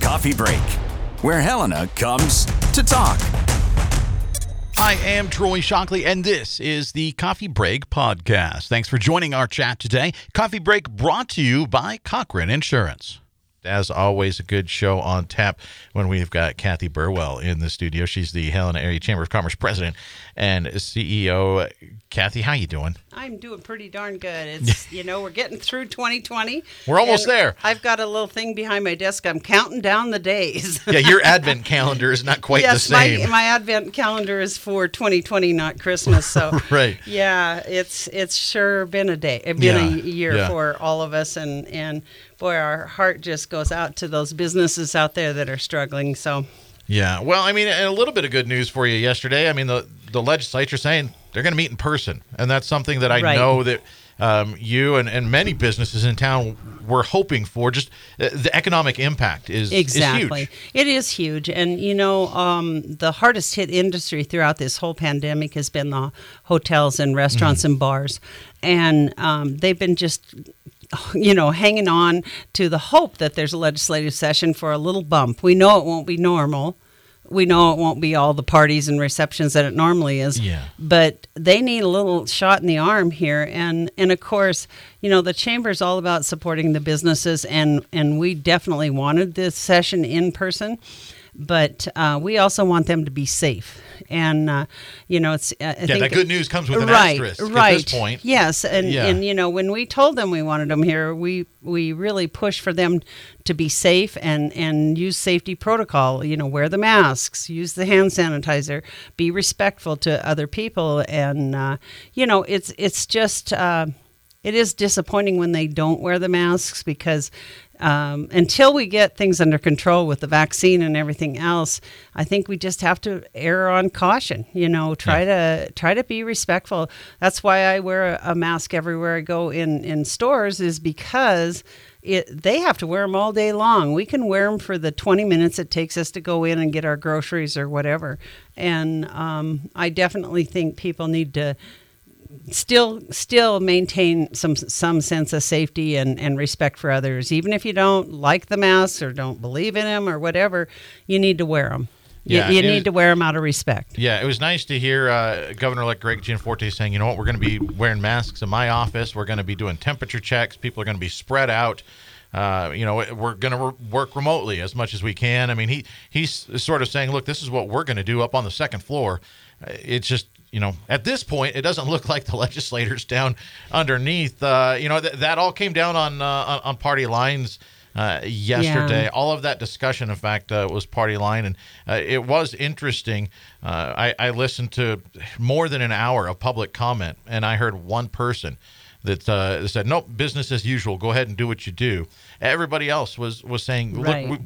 Coffee Break, where Helena comes to talk. I am Troy Shockley, and this is the Coffee Break Podcast. Thanks for joining our chat today. Coffee Break brought to you by Cochrane Insurance. As always, a good show on tap when we've got Cathy Burwell in the studio. She's the Helena Area Chamber of Commerce president and CEO. Cathy, how you doing? I'm doing pretty darn good. It's you know we're getting through 2020. We're almost there. I've got a little thing behind my desk. I'm counting down the days. Yeah, your advent calendar is not quite yes, the same. my my advent calendar is for 2020, not Christmas. So Right. Yeah, it's it's sure been a day. It's been Yeah, a year yeah. for all of us, and and boy, our heart just goes out to those businesses out there that are struggling. So Yeah. Well, I mean, and a little bit of good news for you yesterday. I mean, the the legislature saying they're going to meet in person, and that's something that I Right. know that um, you and, and many businesses in town were hoping for. Just uh, the economic impact is is Exactly. huge. It is huge. And, you know, um, the hardest hit industry throughout this whole pandemic has been the hotels and restaurants Mm-hmm. and bars. And um, they've been just, you know, hanging on to the hope that there's a legislative session for a little bump. We know it won't be normal. We know it won't be all the parties and receptions that it normally is Yeah. but they need a little shot in the arm here and and of course you know the chamber is all about supporting the businesses and and we definitely wanted this session in person but uh, we also want them to be safe and uh, you know it's I Yeah, think that good news comes with an right, asterisk right. at this point. Yes, and Yeah. and you know when we told them we wanted them here, we we really pushed for them to be safe and and use safety protocol. You know, wear the masks, use the hand sanitizer, be respectful to other people, and uh, you know it's it's just. Uh, it is disappointing when they don't wear the masks because um, until we get things under control with the vaccine and everything else, I think we just have to err on caution. You know, try to try to be respectful. That's why I wear a, a mask everywhere I go in in stores is because. It, they have to wear them all day long. We can wear them for the 20 minutes it takes us to go in and get our groceries or whatever. And um, I definitely think people need to still still maintain some some sense of safety and, and respect for others even if you don't like the masks or don't believe in them or whatever you need to wear them Yeah, you, you need was- to wear them out of respect Yeah, it was nice to hear uh, Governor-elect Greg Gianforte saying, you know what, we're going to be wearing masks in my office. We're going to be doing temperature checks. People are going to be spread out. Uh, you know, we're going to re- work remotely as much as we can. I mean, he he's sort of saying, look, this is what we're going to do up on the second floor. Uh, It's just, you know, at this point, it doesn't look like the legislators down underneath. Uh, you know, th- that all came down on uh, on, party lines. Uh, yesterday, Yeah. all of that discussion, in fact, uh, was party line, and uh, it was interesting. Uh, I, I listened to more than an hour of public comment, and I heard one person that uh, said, "Nope, business as usual. Go ahead and do what you do." Everybody else was was saying, "Look, Right. we,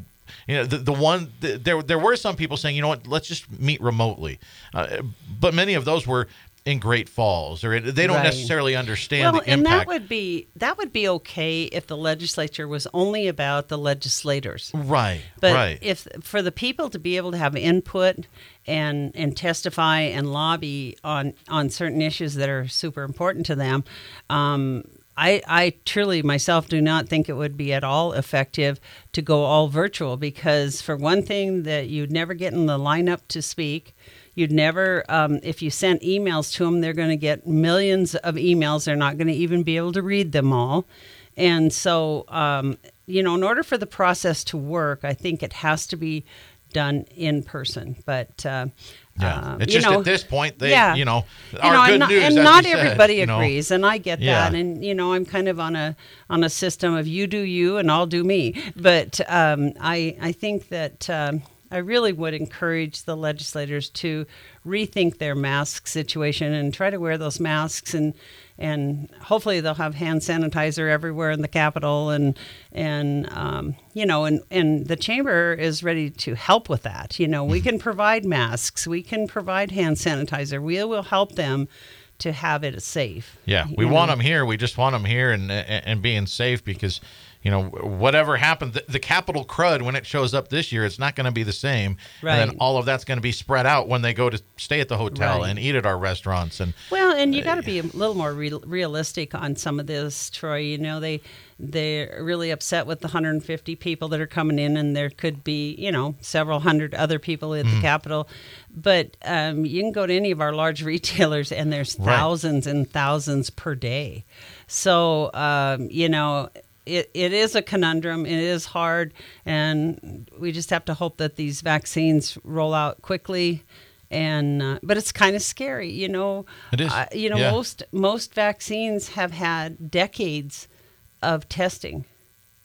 you know, the, the one the, there there were some people saying, you know what, let's just meet remotely, uh, but many of those were in Great Falls, or they don't Right. necessarily understand well the and that would be that would be okay if the legislature was only about the legislators right, But right. if for the people to be able to have input and and testify and lobby on on certain issues that are super important to them, um, I I truly myself do not think it would be at all effective to go all virtual because for one thing that you'd never get in the lineup to speak. You'd never, um, if you sent emails to them, they're going to get millions of emails. They're not going to even be able to read them all. And so, um, you know, in order for the process to work, I think it has to be done in person. But uh, Yeah, um, it's just know, at this point they, yeah. you know, You know, good and not, news. and not we said, everybody you know. agrees, and I get Yeah. that. And you know, I'm kind of on a on a system of you do you and I'll do me. But um, I I think that. Um, I really would encourage the legislators to rethink their mask situation and try to wear those masks and and hopefully they'll have hand sanitizer everywhere in the Capitol and and um, you know and and the chamber is ready to help with that. You know, we can provide masks, we can provide hand sanitizer. We will help them to have it safe. Yeah, we you want them here. We just want them here and and and being safe because you know, whatever happened, the, the Capitol crud when it shows up this year, it's not going to be the same. Right. And then all of that's going to be spread out when they go to stay at the hotel Right. and eat at our restaurants. And Well, and you got to be a little more real realistic on some of this, Troy. You know, they they're really upset with the 150 people that are coming in, and there could be, you know, several hundred other people at the Capitol. But um, you can go to any of our large retailers, and there's Right. thousands and thousands per day. So, um, you know. It, it is a conundrum. It is hard, and we just have to hope that these vaccines roll out quickly. And uh, but it's kind of scary, you know. It is, Uh, you know, yeah. most most vaccines have had decades of testing,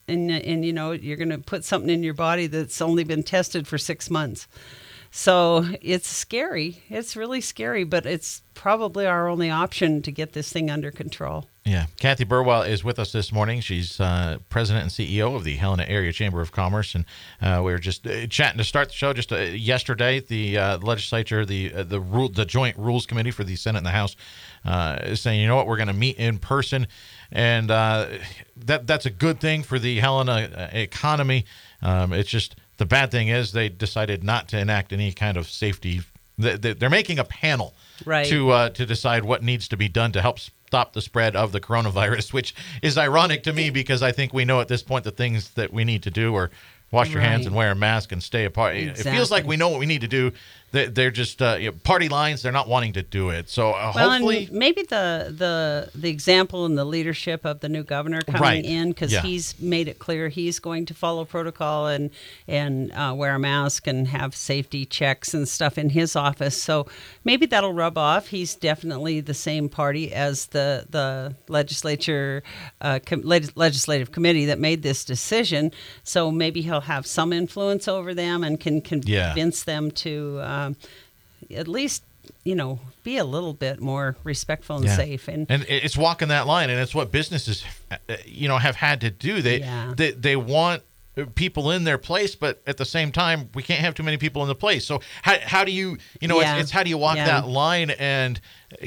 and and you know you're going to put something in your body that's only been tested for six months. So it's scary. It's really scary, but it's probably our only option to get this thing under control. Yeah, Cathy Burwell is with us this morning. She's uh, president and CEO of the Helena Area Chamber of Commerce, and uh, we were just uh, chatting to start the show. Just uh, yesterday, the uh, legislature, the uh, the rule, the Joint Rules Committee for the Senate and the House, is saying, you know what, we're going to meet in person, and that that's a good thing for the Helena economy. Um, it's just the bad thing is they decided not to enact any kind of safety. They- they- They're making a panel Right. to uh, to decide what needs to be done to help stop the spread of the coronavirus, which is ironic to me because I think we know at this point the things that we need to do are wash your hands and wear a mask and stay apart. It feels like we know what we need to do. They- They're just uh, you know, party lines. They're not wanting to do it. So uh, Well, hopefully, maybe the the the example and the leadership of the new governor coming Right. in because Yeah. he's made it clear he's going to follow protocol and and uh, wear a mask and have safety checks and stuff in his office. So maybe that'll rub off. He's definitely the same party as the the legislature uh, com- legislative committee that made this decision. So maybe he'll have some influence over them and can Yeah. convince them to. Um, at least you know be a little bit more respectful and Yeah. safe and and it's walking that line, and it's what businesses, uh, you know, have had to do. They Yeah. they they want people in their place, but at the same time, we can't have too many people in the place. So how how do you you know Yeah. it's, it's how do you walk Yeah. that line and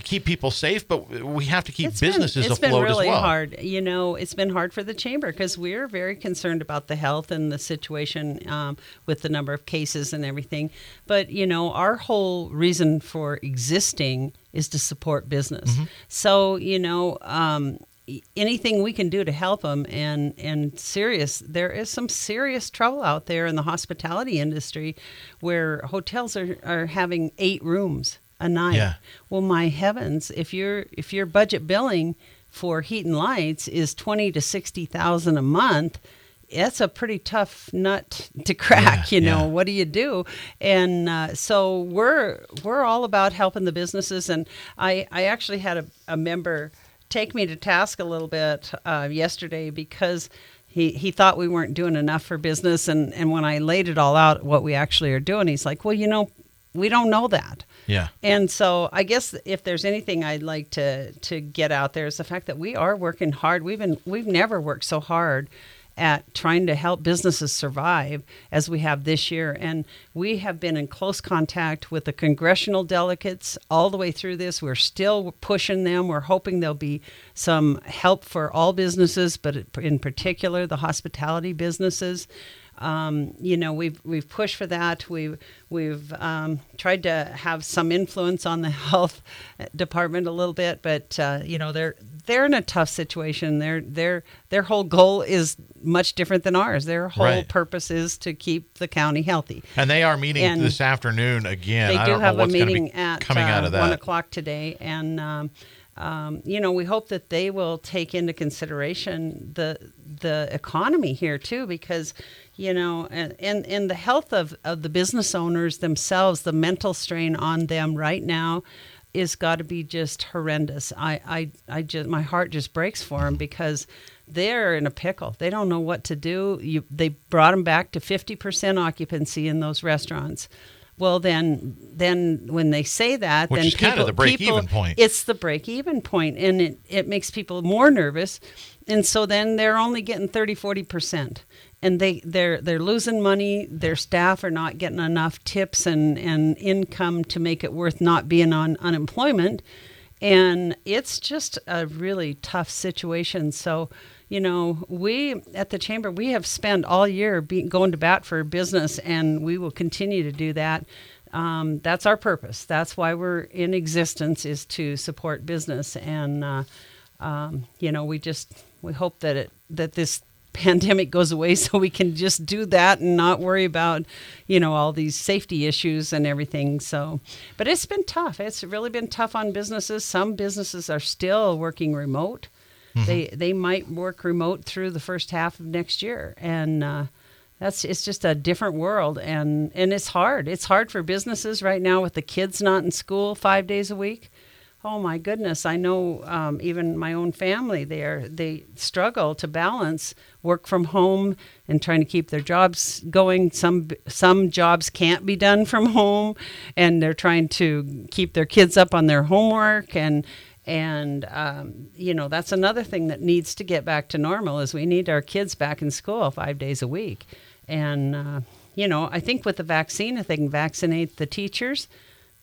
keep people safe, but we have to keep It's businesses been, it's afloat been really as well. hard you know it's been hard for the chamber because we're very concerned about the health and the situation um, with the number of cases and everything but you know our whole reason for existing is to support business Mm-hmm. so you know um, anything we can do to help them and and serious there is some serious trouble out there in the hospitality industry where hotels are, are having eight rooms a night Yeah. well, my heavens! If your if your budget billing for heat and lights is twenty to sixty thousand a month, that's a pretty tough nut to crack. Yeah, you know, yeah. what do you do? And uh, so we're we're all about helping the businesses. And I I actually had a, a member take me to task a little bit uh, yesterday because. He, he thought we weren't doing enough for business and, and when I laid it all out what we actually are doing he's like well you know we don't know that Yeah. and so I guess if there's anything I'd like to to get out there is the fact that we are working hard. We've been we've never worked so hard at trying to help businesses survive as we have this year. And we have been in close contact with the congressional delegates all the way through this. We're still pushing them. We're hoping there'll be some help for all businesses but in particular the hospitality businesses. Um, you know we've we've pushed for that. We've we've um, tried to have some influence on the health department a little bit, but uh, you know they're they're in a tough situation. Their their their whole goal is much different than ours. Their whole Right. purpose is to keep the county healthy. And they are meeting And this afternoon again. They I do don't have know a what's going to meeting at coming uh, out of that. one o'clock today, and um, um, you know we hope that they will take into consideration the the economy here too, because you know, and and, and the health of, of the business owners themselves, the mental strain on them right now is got to be just horrendous. I, I, I just my heart just breaks for them because they're in a pickle. They don't know what to do. You, they brought them back to 50% occupancy in those restaurants. Well, then, then when they say that, Which then is kind of the break-even point. It's the break-even point, and it, it makes people more nervous, and so then they're only getting 30, 40 percent, and they they're they're losing money. Their staff are not getting enough tips and and income to make it worth not being on unemployment, and it's just a really tough situation. So you know, we at the chamber we have spent all year be, going to bat for business, and we will continue to do that. Um, that's our purpose. That's why we're in existence is to support business, and uh, um, you know, we just we hope that it that this pandemic goes away so we can just do that and not worry about you know all these safety issues and everything so. But it's been tough. It's really been tough on businesses. Some businesses are still working remote. Mm-hmm. they they might work remote through the first half of next year and uh, that's it's just a different world and and it's hard. It's hard for businesses right now with the kids not in school five days a week Oh my goodness! I know um, even my own family there they struggle to balance work from home and trying to keep their jobs going. Some some jobs can't be done from home, and they're trying to keep their kids up on their homework and and um, you know that's another thing that needs to get back to normal is we need our kids back in school five days a week and uh, you know i think with the vaccine if they can vaccinate the teachers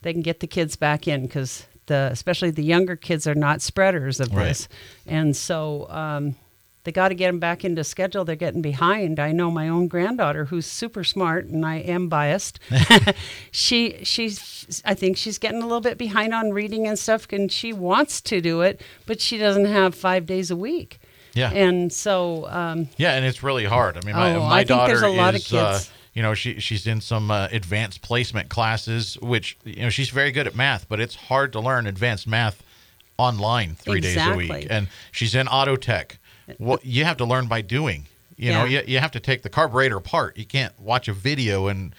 they can get the kids back in because the especially the younger kids are not spreaders of right. this, and so um, they got to get them back into schedule. They're getting behind. I know my own granddaughter, who's super smart, and I am biased. she she's I think she's getting a little bit behind on reading and stuff, and she wants to do it, but she doesn't have five days a week. Yeah. And so. Um, yeah, and it's really hard. I mean, my, oh, my I daughter think there's a lot is. of kids. Uh, you know she she's in some uh, advanced placement classes which you know she's very good at math but it's hard to learn advanced math online three exactly. days a week and she's in auto tech well you have to learn by doing you Yeah. know you, you have to take the carburetor apart you can't watch a video and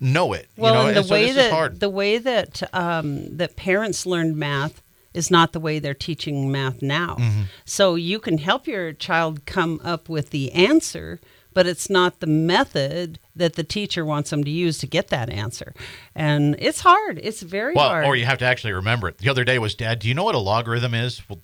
know it Well, you know and the so way that the way that um, that parents learned math is not the way they're teaching math now. Mm-hmm. So you can help your child come up with the answer, but it's not the method that the teacher wants them to use to get that answer. And it's hard. It's very well hard. or you have to actually remember it the other day was dad do you know what a logarithm is well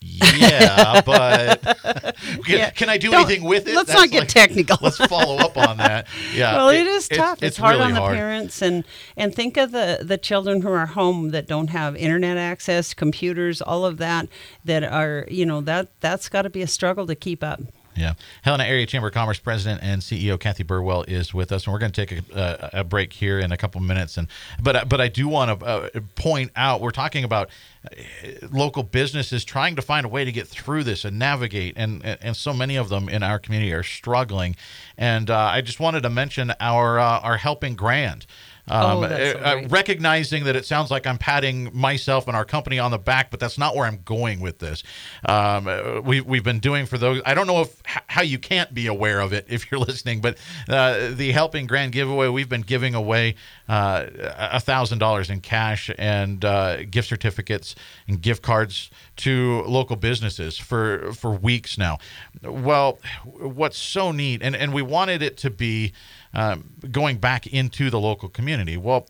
yeah but can, Yeah. can i do Don't- anything with it let's That's not get like- technical. let's follow up on that yeah well, it is tough. It's, hard really on the hard. parents, and and think of the the children who are home that don't have internet access, computers, all of that. That are you know that that's got to be a struggle to keep up. Yeah. Helena Area Chamber of Commerce President and CEO Cathy Burwell is with us, and we're going to take a, a, a break here in a couple minutes. And but but I do want to uh, point out we're talking about uh, local businesses trying to find a way to get through this and navigate, and and so many of them in our community are struggling. And uh, I just wanted to mention our uh, our helping grand. Oh, so uh, recognizing that it sounds like I'm patting myself and our company on the back, but that's not where I'm going with this. Um, uh, we, we've been doing for those. I don't know if how you can't be aware of it if you're listening, but uh, the Helping Grand giveaway, we've been giving away uh, a thousand dollars in cash and uh, gift certificates and gift cards to local businesses for for weeks now. Well, what's so neat, and and we wanted it to be um, going back into the local community. Well,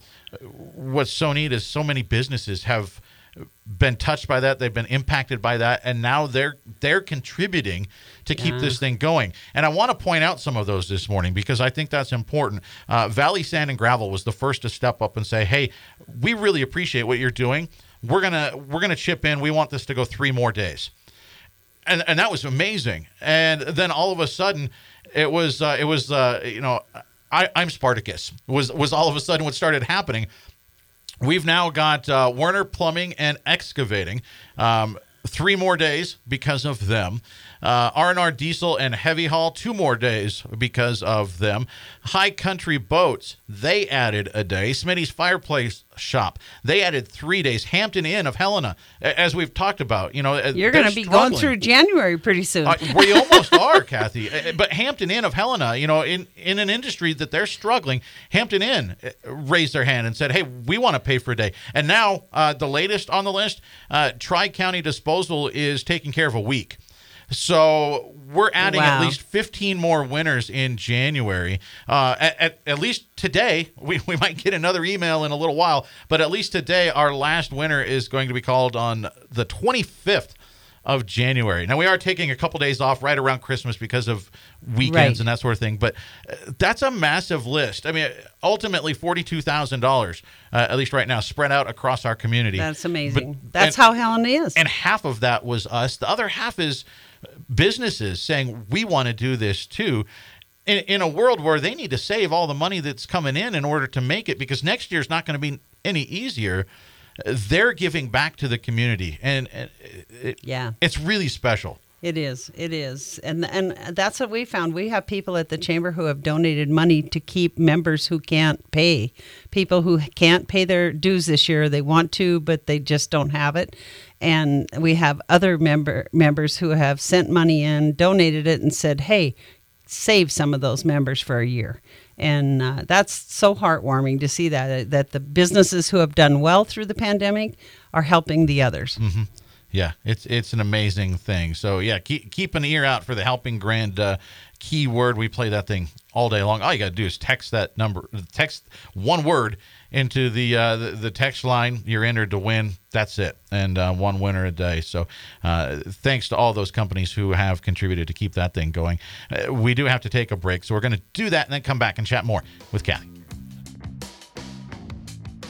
what's so neat is so many businesses have been touched by that. They've been impacted by that. And now they're they're contributing to keep Yeah. this thing going. And i want to point out some of those this morning because i think that's important. Uh, valley sand and gravel was the first to step up and say hey we really appreciate what you're doing. We're gonna we're gonna chip in. We want this to go three more days. And and that was amazing. And then all of a sudden, it was uh, it was uh, you know I, I'm Spartacus was was all of a sudden what started happening. We've now got uh, Werner Plumbing and Excavating. Um, Three more days because of them. Uh, R&R Diesel and Heavy Haul, two more days because of them. High Country Boats, they added a day. Smitty's Fireplace Shop, they added three days. Hampton Inn of Helena, as we've talked about, you know, uh, You're going to be struggling. going through January pretty soon. Uh, we almost are, Cathy. Uh, But Hampton Inn of Helena, you know, in, in an industry that they're struggling, Hampton Inn uh, raised their hand and said, "Hey, we want to pay for a day." And now uh, the latest on the list, uh, Tri County Disposal is taking care of a week. So we're adding at least 15 more winners in January. Uh, at, at, at least today, we, we might get another email in a little while, but at least today, our last winner is going to be called on the 25th of January. Now we are taking a couple days off right around Christmas because of weekends Right. and that sort of thing, but uh, that's a massive list. I mean, ultimately forty-two thousand dollars, uh, at least right now, spread out across our community. That's But- amazing. That's and- how Helen is. and half of that was us. The other half is businesses saying we want to do this too. In, in a world where they need to save all the money that's coming in in order to make it, because next year is not going to be any easier. They're giving back to the community, and, and it, Yeah. it's really special. It is. It is. And and that's what we found. We have people at the chamber who have donated money to keep members who can't pay. People who can't pay their dues this year, they want to but they just don't have it. And we have other member members who have sent money in, donated it and said, "Hey, save some of those members for a year." And uh, that's so heartwarming to see that that the businesses who have done well through the pandemic are helping the others. Yeah, it's it's an amazing thing. So yeah, keep keep an ear out for the helping grand uh, keyword. We play that thing all day long. All you got to do is text that number, text one word into the, uh, the the text line. You're entered to win. That's it, and uh, one winner a day. So uh, thanks to all those companies who have contributed to keep that thing going. Uh, we do have to take a break, so we're going to do that and then come back and chat more with Cathy.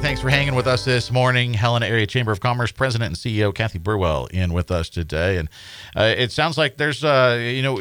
Thanks for hanging with us this morning. Helena Area Chamber of Commerce President and CEO Cathy Burwell in with us today. And uh, it sounds like there's, uh, you know,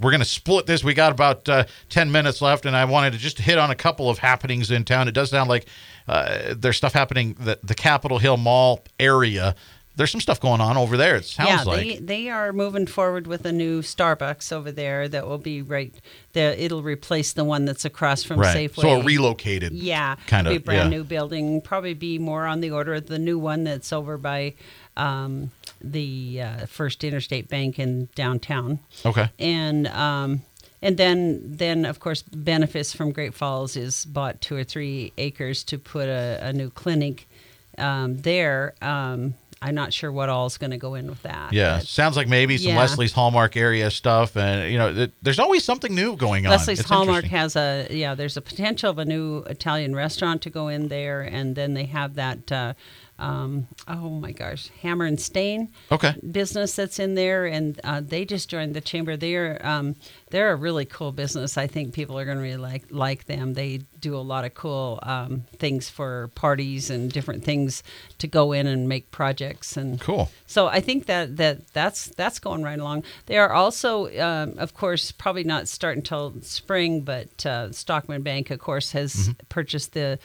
we're going to split this. We got about uh, 10 minutes left, and I wanted to just hit on a couple of happenings in town. It does sound like uh, there's stuff happening that the Capitol Hill Mall area. There's some stuff going on over there. It sounds yeah, like. they they are moving forward with a new Starbucks over there that will be right. The it'll replace the one that's across from right. Safeway. So a relocated. Yeah, kind of brand yeah. new building. Probably be more on the order of the new one that's over by um, the uh, First Interstate Bank in downtown. Okay. and um, and then then of course Benefis from Great Falls is bought two or three acres to put a, a new clinic um, there. Um, I'm not sure what all is going to go in with that. Yeah, but sounds like maybe some Yeah. Leslie's Hallmark area stuff, and you know, th- there's always something new going on. Leslie's It's Hallmark has a yeah. There's a potential of a new Italian restaurant to go in there, and then they have that. Uh, um, oh my gosh, Hammer and Stain. Okay. business that's in there, and uh, they just joined the chamber. They're um, they're a really cool business. I think people are going to really like like them. They do a lot of cool um, things for parties and different things to go in and make projects and Cool. so I think that, that that's that's going right along. They are also, um, of course, probably not start until spring, but uh, Stockman Bank, of course, has Mm-hmm. purchased the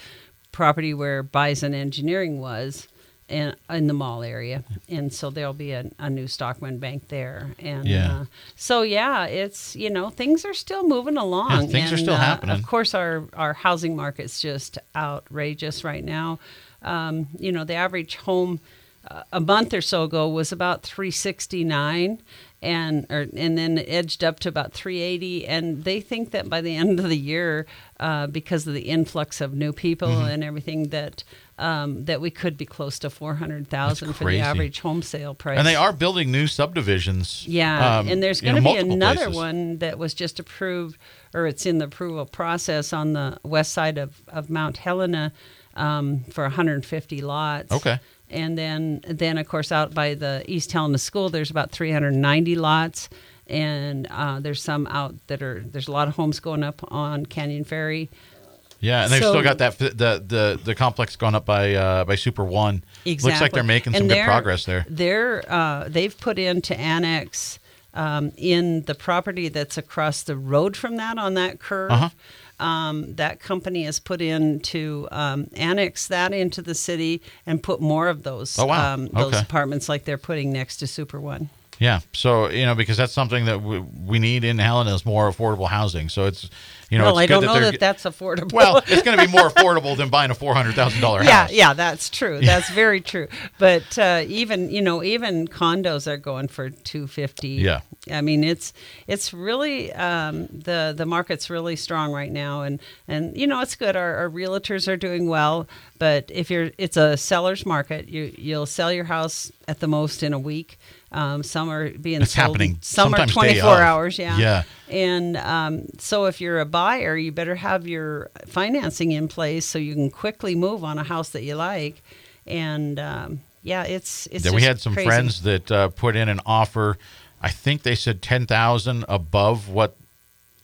property where Bison Engineering was. In, in the mall area, and so there'll be a, a new Stockman Bank there, and Yeah. uh, so yeah, it's you know things are still moving along. Yeah, things are still uh, happening. Of course, our our housing market's just outrageous right now. Um, you know, the average home uh, a month or so ago was about 369 and or, and then edged up to about 380 and they think that by the end of the year uh, because of the influx of new people Mm-hmm. and everything that um, that we could be close to 400,000 for the average home sale price. And they are building new subdivisions. Yeah, um, and there's going to be another places. one that was just approved, or it's in the approval process on the west side of, of Mount Helena um, for 150 lots. Okay. And then, then of course, out by the East Helena School, there's about 390 lots, and uh, there's some out that are there's a lot of homes going up on Canyon Ferry. Yeah, and they've So- still got that the the the complex going up by uh, by Super One. Exactly. Looks like they're making some good they're- progress there. They're uh, they've put in to annex um, in the property that's across the road from that on that curve. Uh-huh. Um, that company has put in to um, annex that into the city and put more of those Oh, wow. um, those Okay. apartments like they're putting next to Super One. Yeah. So you know because that's something that we, we need in Helena is more affordable housing. So it's you know well, I don't know that that's affordable. well it's going to be more affordable than buying a four hundred thousand dollar house. yeah, yeah, that's true. That's very true. But uh, even you know, even condos are going for two fifty. Yeah. I mean, it's it's really um, the the market's really strong right now, and and you know it's good. Our, our realtors are doing well, but if you're it's a seller's market, you you'll sell your house at the most in a week. Um, some are being It's sold. happening Some are sometimes day twenty four hours. Yeah. Yeah. And um, so if you're a buyer, you better have your financing in place so you can quickly move on a house that you like. And um, yeah, it's it's. Then we had some crazy. friends that uh, put in an offer. I think they said ten thousand above what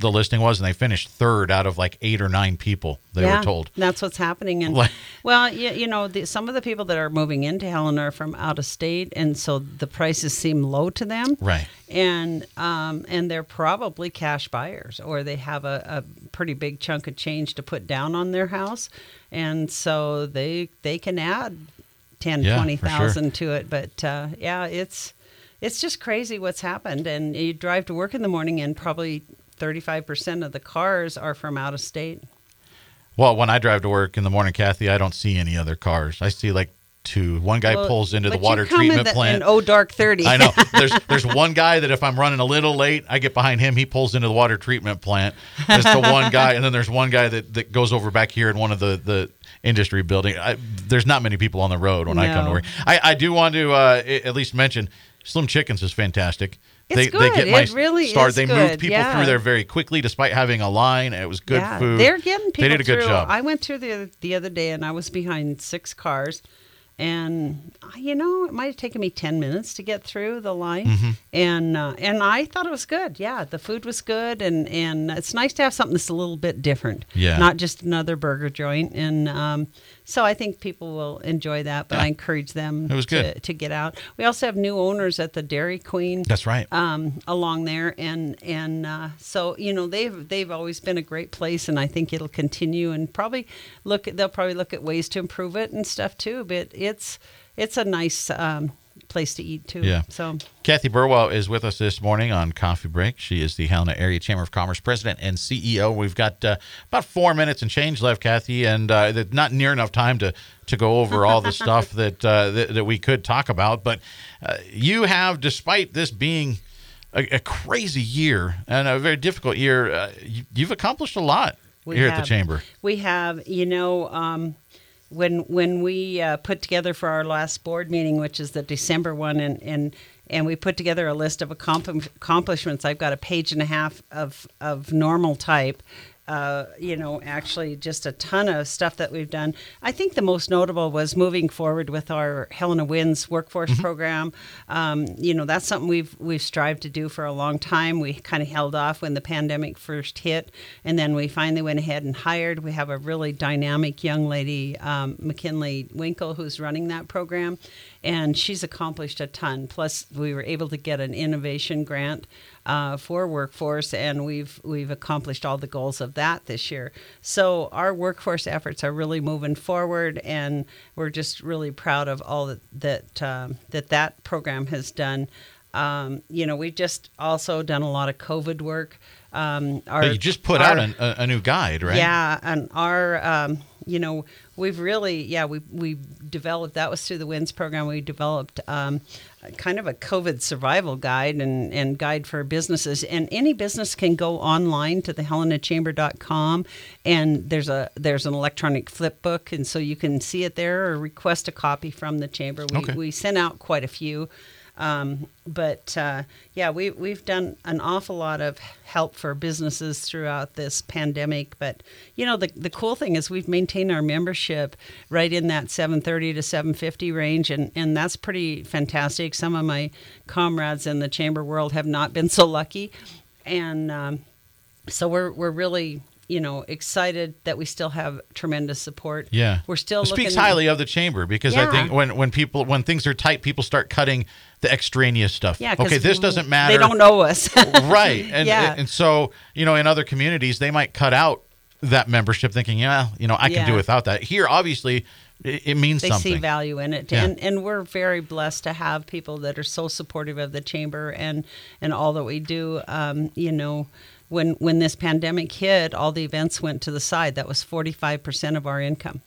the listing was, and they finished third out of like eight or nine people. They yeah, were told. that's what's happening. And well, you, you know, the, some of the people that are moving into Helena are from out of state, and so the prices seem low to them. Right. And um, and they're probably cash buyers, or they have a, a pretty big chunk of change to put down on their house, and so they they can add ten, Yeah, twenty for sure. to it. But uh, yeah, it's it's just crazy what's happened. And you drive to work in the morning, and probably thirty five percent of the cars are from out of state. Well, when I drive to work in the morning, Cathy, I don't see any other cars. I see like two. One guy Well, pulls into the water treatment the- plant. Oh dark thirty. I know. There's there's one guy that if I'm running a little late, I get behind him. He pulls into the water treatment plant. There's the one guy, and then there's one guy that, that goes over back here in one of the the industry building. I, there's not many people on the road when I come to work. I, I do want to uh, at least mention Slim Chickens is fantastic. It's they, they get my It really start. is they good. moved people Yeah. through there very quickly, despite having a line. It was good yeah, food. They're getting people They did a good through. job. I went through the the other day and I was behind six cars, and uh, you know it might have taken me ten minutes to get through the line, Mm-hmm. and uh, and I thought it was good. Yeah, the food was good, and and it's nice to have something that's a little bit different. Yeah. not just another burger joint, and um, so I think people will enjoy that. But Yeah. I encourage them It was to, good. to get out. We also have new owners at the Dairy Queen That's right. um, along there, and and uh, so you know they've they've always been a great place, and I think it'll continue, and probably look at, they'll probably look at ways to improve it and stuff too. But it's it's a nice um, place to eat too. Yeah. So Cathy Burwell is with us this morning on Coffee Break. She is the Helena Area Chamber of Commerce president and CEO. We've got uh, about four minutes and change left, Cathy, and uh, not near enough time to, to go over all the stuff that, uh, that that we could talk about. But uh, you have, despite this being a, a crazy year and a very difficult year, uh, you, you've accomplished a lot We here at the chamber. We have, you know, um, when when we uh, put together for our last board meeting, which is the December one, and and and we put together a list of accompli- accomplishments. I've got a page and a half of of normal type. Uh, you know, actually, just a ton of stuff that we've done. I think the most notable was moving forward with our Helena Wins workforce program. Um, you know, that's something we've we've strived to do for a long time. We kind of held off when the pandemic first hit, and then we finally went ahead and hired. We have a really dynamic young lady, um, McKinley Winkle, who's running that program, and she's accomplished a ton. Plus, we were able to get an innovation grant uh, for workforce, and we've we've accomplished all the goals of that this year. So our workforce efforts are really moving forward, and we're just really proud of all that that um, that, that program has done. Um, you know, we've just also done a lot of COVID work. Um, our, you just put our- out an, a, a new guide, right? yeah, and our, um, you know, we've really, yeah, we we developed that was through the WINS program. We developed um, kind of a COVID survival guide and, and guide for businesses. And any business can go online to the helenachamber.com and there's a there's an electronic flip book, and so you can see it there or request a copy from the chamber. We Okay. we sent out quite a few. Um, but uh, yeah, we we've done an awful lot of help for businesses throughout this pandemic. But you know, the the cool thing is we've maintained our membership right in that 730 to 750 range, and and that's pretty fantastic. Some of my comrades in the chamber world have not been so lucky, and um, so we're we're really you know excited that we still have tremendous support. Yeah, we're still it speaks highly of the chamber because I think when when people when things are tight, people start cutting the extraneous stuff. Yeah, okay, this doesn't matter. They don't know us. right, and Yeah. and so you know in other communities they might cut out that membership, thinking, yeah, you know, I can do without that. Here, obviously. it, it means they something. see value in it Yeah. and and we're very blessed to have people that are so supportive of the chamber and and all that we do um, you know when when this pandemic hit all the events went to the side. That was 45% of our income.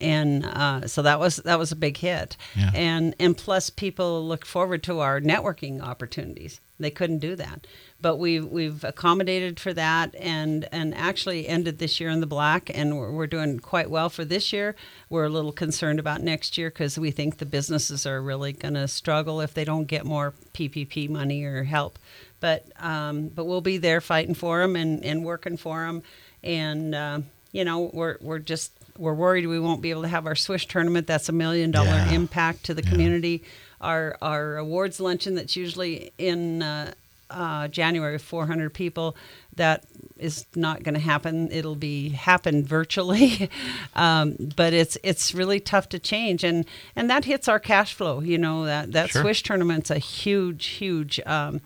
And uh, so that was that was a big hit. Yeah. and and plus people look forward to our networking opportunities they couldn't do that. But we've we've accommodated for that and and actually ended this year in the black and we're, we're doing quite well for this year. We're a little concerned about next year because we think the businesses are really going to struggle if they don't get more ppp money or help. But um, but we'll be there fighting for them and, and working for them and uh, you know we're we're just we're worried we won't be able to have our swish tournament. That's a million dollar Yeah. impact to the community our our awards luncheon that's usually in uh, uh, January, 400 people. That is not going to happen. It'll be happen virtually, um, but it's it's really tough to change, and and that hits our cash flow. You know that that Sure. Swish tournament's a huge, huge um,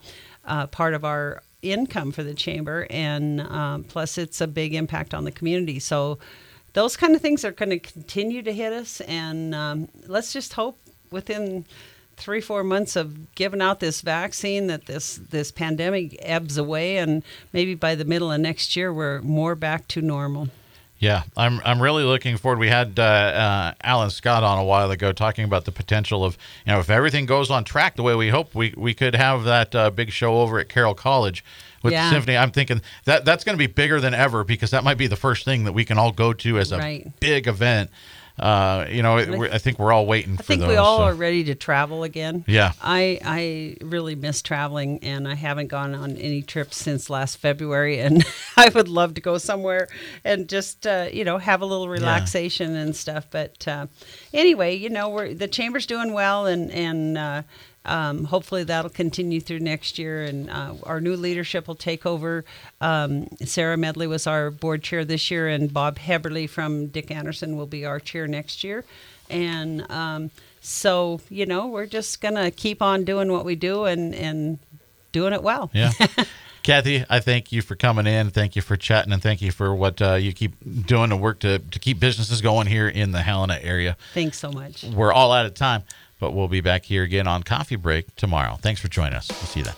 uh, part of our income for the chamber, and um, plus it's a big impact on the community. So those kind of things are going to continue to hit us, and um, let's just hope within three four months of giving out this vaccine that this this pandemic ebbs away and maybe by the middle of next year we're more back to normal Yeah, I'm I'm really looking forward. We had uh, uh, Alan Scott on a while ago talking about the potential of you know if everything goes on track the way we hope, we we could have that uh, big show over at Carroll College with Yeah. the symphony. I'm thinking that that's going to be bigger than ever because that might be the first thing that we can all go to as a Right. big event. Uh, you know, I think we're all waiting I for think those. we all so. are ready to travel again. Yeah. I I really miss traveling and I haven't gone on any trips since last February and I would love to go somewhere and just uh, you know have a little relaxation and stuff. But uh, anyway, you know we're the chamber's doing well and and. Um, hopefully that'll continue through next year, and uh, our new leadership will take over. Um, Sarah Medley was our board chair this year, and Bob Heberly from Dick Anderson will be our chair next year. And um, so, you know, we're just gonna keep on doing what we do and and doing it well. Yeah. Cathy, I thank you for coming in. Thank you for chatting, and thank you for what uh, you keep doing to work to, to keep businesses going here in the Helena area. Thanks so much. We're all out of time, but we'll be back here again on Coffee Break tomorrow. Thanks for joining us. We'll see you then.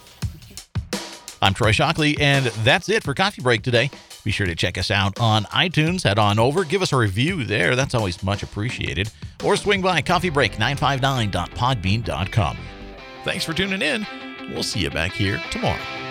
I'm Troy Shockley, and that's it for Coffee Break today. Be sure to check us out on iTunes. Head on over, give us a review there. That's always much appreciated. Or swing by coffeebreak959.podbean.com. Thanks for tuning in. We'll see you back here tomorrow.